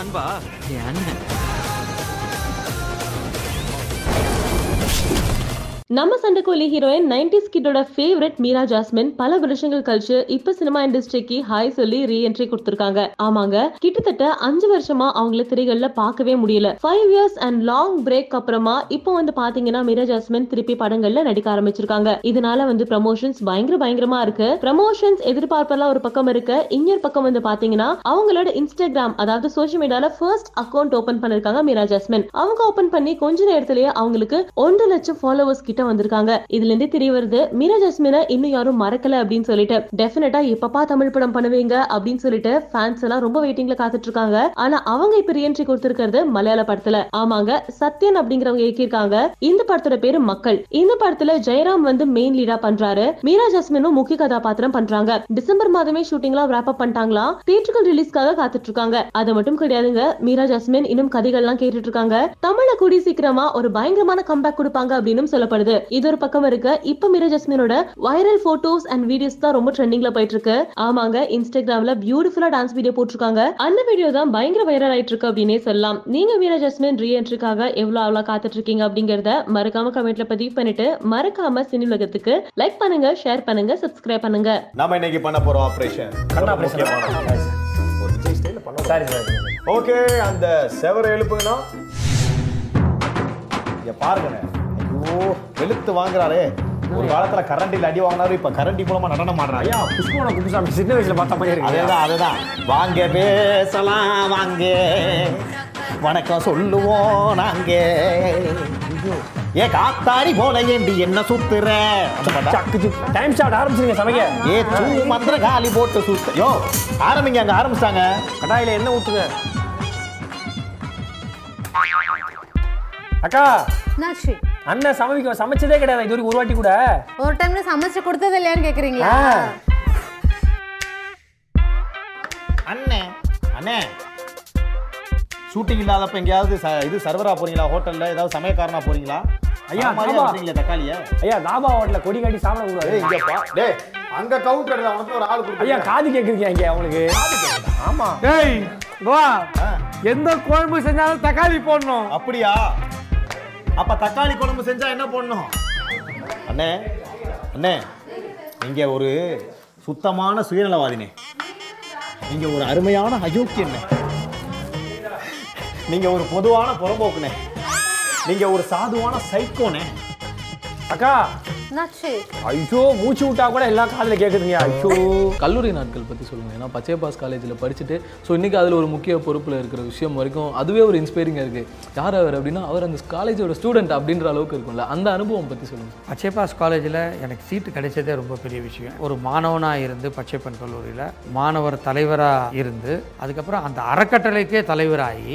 Plan war. Gerne. நம்ம Sandakozhi heroine nineties கிட்டோட favourite Meera Jasmine பல வருஷங்கள் கழிச்சு இப்ப சினிமா இண்டஸ்ட்ரிக்கு ஹாய் சொல்லி ரீஎன்ட்ரி கொடுத்திருக்காங்க. ஆமாங்க. கிட்டத்தட்ட அஞ்சு வருஷமா அவங்கள திரைகள்ல பார்க்கவே முடியல. Five years and long break அப்புறமா இப்போ வந்து பாத்தீங்கன்னா மீரா ஜாஸ்மின் திருப்பி படங்கள்ல நடிக்க ஆரம்பிச்சிருக்காங்க. இதனால வந்து ப்ரமோஷன்ஸ் பயங்கர பயங்கரமா இருக்கு. ப்ரமோஷன்ஸ் எதிர்பார்ப்பெல்லாம் ஒரு பக்கம் இருக்கு. இன்னொரு பக்கம் வந்து பாத்தீங்கன்னா அவங்களோட இன்ஸ்டாகிராம் அதாவது சோசியல் மீடியால ஃபர்ஸ்ட் அக்கௌண்ட் ஓபன் பண்ணிருக்காங்க மீரா ஜாஸ்மின். அவங்க ஓபன் பண்ணி கொஞ்ச நேரத்திலேயே அவங்களுக்கு ஒன்று லட்சம் ஃபாலோவர்ஸ் கிட்ட வந்திருக்காங்க. இதுல இருந்து தெரிய வருது மீரா ஜாஸ்மினை இன்னும் யாரும் மறக்கல அப்படின்னு சொல்லிட்டு டெஃபினட்டா எப்பப்பா தமிழ் படம் பண்ணுவீங்க அப்படின்னு சொல்லிட்டு ஃபேன்ஸ் எல்லாம் ரொம்ப வெயிட்டிங்ல காத்துட்டு இருக்காங்க. ஆனா அவங்க இப்ப ரீஎன்ட்ரி கொடுத்திருக்கிறது மலையாள படத்துல. ஆமாங்க சத்யன் அப்படிங்கிறவங்க இயக்கியிருக்காங்க. இந்த படத்தோட பேரு மக்கள். இந்த படத்துல ஜெயராம் வந்து மெயின் லீடா பண்றாரு. மீரா ஜாஸ்மினும் முக்கிய கதாபாத்திரம் பண்றாங்க. டிசம்பர் மாதமே ஷூட்டிங்லாம் ரேப் அப் பண்ணிட்டாங்களா? தியேட்டர்கள் ரிலீஸ்க்காக காத்துட்டு இருக்காங்க. அது மட்டும் கிடையாதுங்க மீரா ஜாஸ்மின் இன்னும் கதைகள்லாம் கேட்டுட்டு இருக்காங்க. தமிழ கூடி சீக்கிரமா ஒரு பயங்கரமான கம்பேக் கொடுப்பாங்க அப்படின்னு சொல்லப்படுது. இது ஒரு பக்கம் இருக்கு இப்ப மீரா ஜாஸ்மினோட வைரல் போட்டோஸ் அண்ட் வீடியோஸ் தான் ரொம்ப ட்ரெண்டிங்ல போயிட்டு இருக்கு ஆமாங்க இன்ஸ்டாகிராம்ல பியூட்டிஃபுல்லா டான்ஸ் வீடியோ போட்டிருக்காங்க. அந்த வீடியோ தான் பயங்கர வைரல் ஆயிட்டு இருக்கு அப்படின்னே சொல்லலாம். நீங்க மீரா ஜாஸ்மின் ரீஎன்ட்ரிக்காக எவ்வளவு அவ்வளவு காத்துட்டு இருக்கீங்க அப்படிங்கறத மறக்காம கமெண்ட்ல பதிவு பண்ணிட்டு மறக்காம சினி உலகத்துக்கு லைக் பண்ணுங்க ஷேர் பண்ணுங்க சப்ஸ்கிரைப் பண்ணுங்க. நாம இன்னைக்கு பண்ண போறோம் ஆபரேஷன் கண்ணா ஆபரேஷன் ஓகே அந்த செவரை எழுப்புங்கண்ணா. இங்க ஐயோ வெளுத்து வாங்குறாரே. ஒரு காலத்துல கரண்டில் அடி வாங்கினாரு இப்ப கரண்டி மூலமா நடனம் ஆடுறாரு. ஐயா புஷ்பவன குப்புசாமி சின்ன வயசுல பார்த்த மாதிரி இருக்கு. அதேதான் அதேதான். வாங்க பேசலாம் வாங்க. வணக்கம் சொல்லுவோம் நாங்க. ஏ காத்தாடி போல ஏண்டி என்ன சுத்துற? டைம் ஸ்டார்ட் ஆரம்பிச்சிருங்க சமைக்க. ஏ சூ மந்திர காலி போட்டு சுத்த. யோ ஆரம்பிங்க அங்க ஆரம்பிச்சாங்க. கடாயில என்ன ஊத்துங்க. அக்கா. என்னாச்சு? அண்ணன் சமைக்க சமைச்சதே கிடையாது. இது வரைக்கும் ஒரு வாட்டி கூட. ஒரு டைம்ல சமைச்சு கொடுத்தது இல்லையான்னு கேக்குறீங்களா. அண்ணே அண்ணே. ஷூட்டிங் இல்லாதப்ப எங்கேயாவது இது சர்வரா போறீங்களா? ஹோட்டல்ல ஏதாவது சமயக்காரனா போறீங்களா? ஐயா, ஐயா. மாதிரியா தக்காளிய? ஐயா தாபா ஹோட்டல்ல கொடி காட்டி சாப்பிட ஏய் கூடாது. இங்க பா டேய் அங்க கவுண்டர்ல உனக்கு ஒரு ஆள் ஐயா கொடுத்து காது கேக்குறீங்க இங்க அவங்களுக்கு ஆமா. டேய் வா. எந்த குழம்பு செஞ்சாலும் தக்காளி போடணும். அப்படியா? அப்ப தக்காளி குழம்பு செஞ்சா என்ன பண்ணணும் அண்ணே அண்ணே நீங்க ஒரு சுத்தமான சுயநலவாதினே. நீங்க ஒரு அருமையான அயோக்கியண்ணே நீங்க ஒரு பொதுவான புறம்போக்குனே. நீங்க ஒரு சாதுவான சைக்கோனே. அக்கா ஐயோ மூச்சு விட்டா கூட எல்லாம் காதுல கேக்குதுங்க ஐயோ கல்லூரி நாட்கள் பற்றி சொல்லுங்கள் ஏன்னா பச்சை பாஸ் காலேஜில் படிச்சுட்டு ஸோ இன்றைக்கி அதில் ஒரு முக்கிய பொறுப்பில் இருக்கிற விஷயம் வரைக்கும் அதுவே ஒரு இன்ஸ்பைரிங்காக இருக்குது யார் அவர் அப்படின்னா அவர் அந்த காலேஜோட ஸ்டூடெண்ட் அப்படின்ற அளவுக்கு இருக்கும்ல அந்த அனுபவம் பற்றி சொல்லுங்கள் பச்சைப்பாஸ் காலேஜில் எனக்கு சீட்டு கிடைச்சதே ரொம்ப பெரிய விஷயம். ஒரு மாணவனாக இருந்து பச்சைப்பன் கல்லூரியில் மாணவர் தலைவராக இருந்து அதுக்கப்புறம் அந்த அறக்கட்டளைக்கே தலைவராகி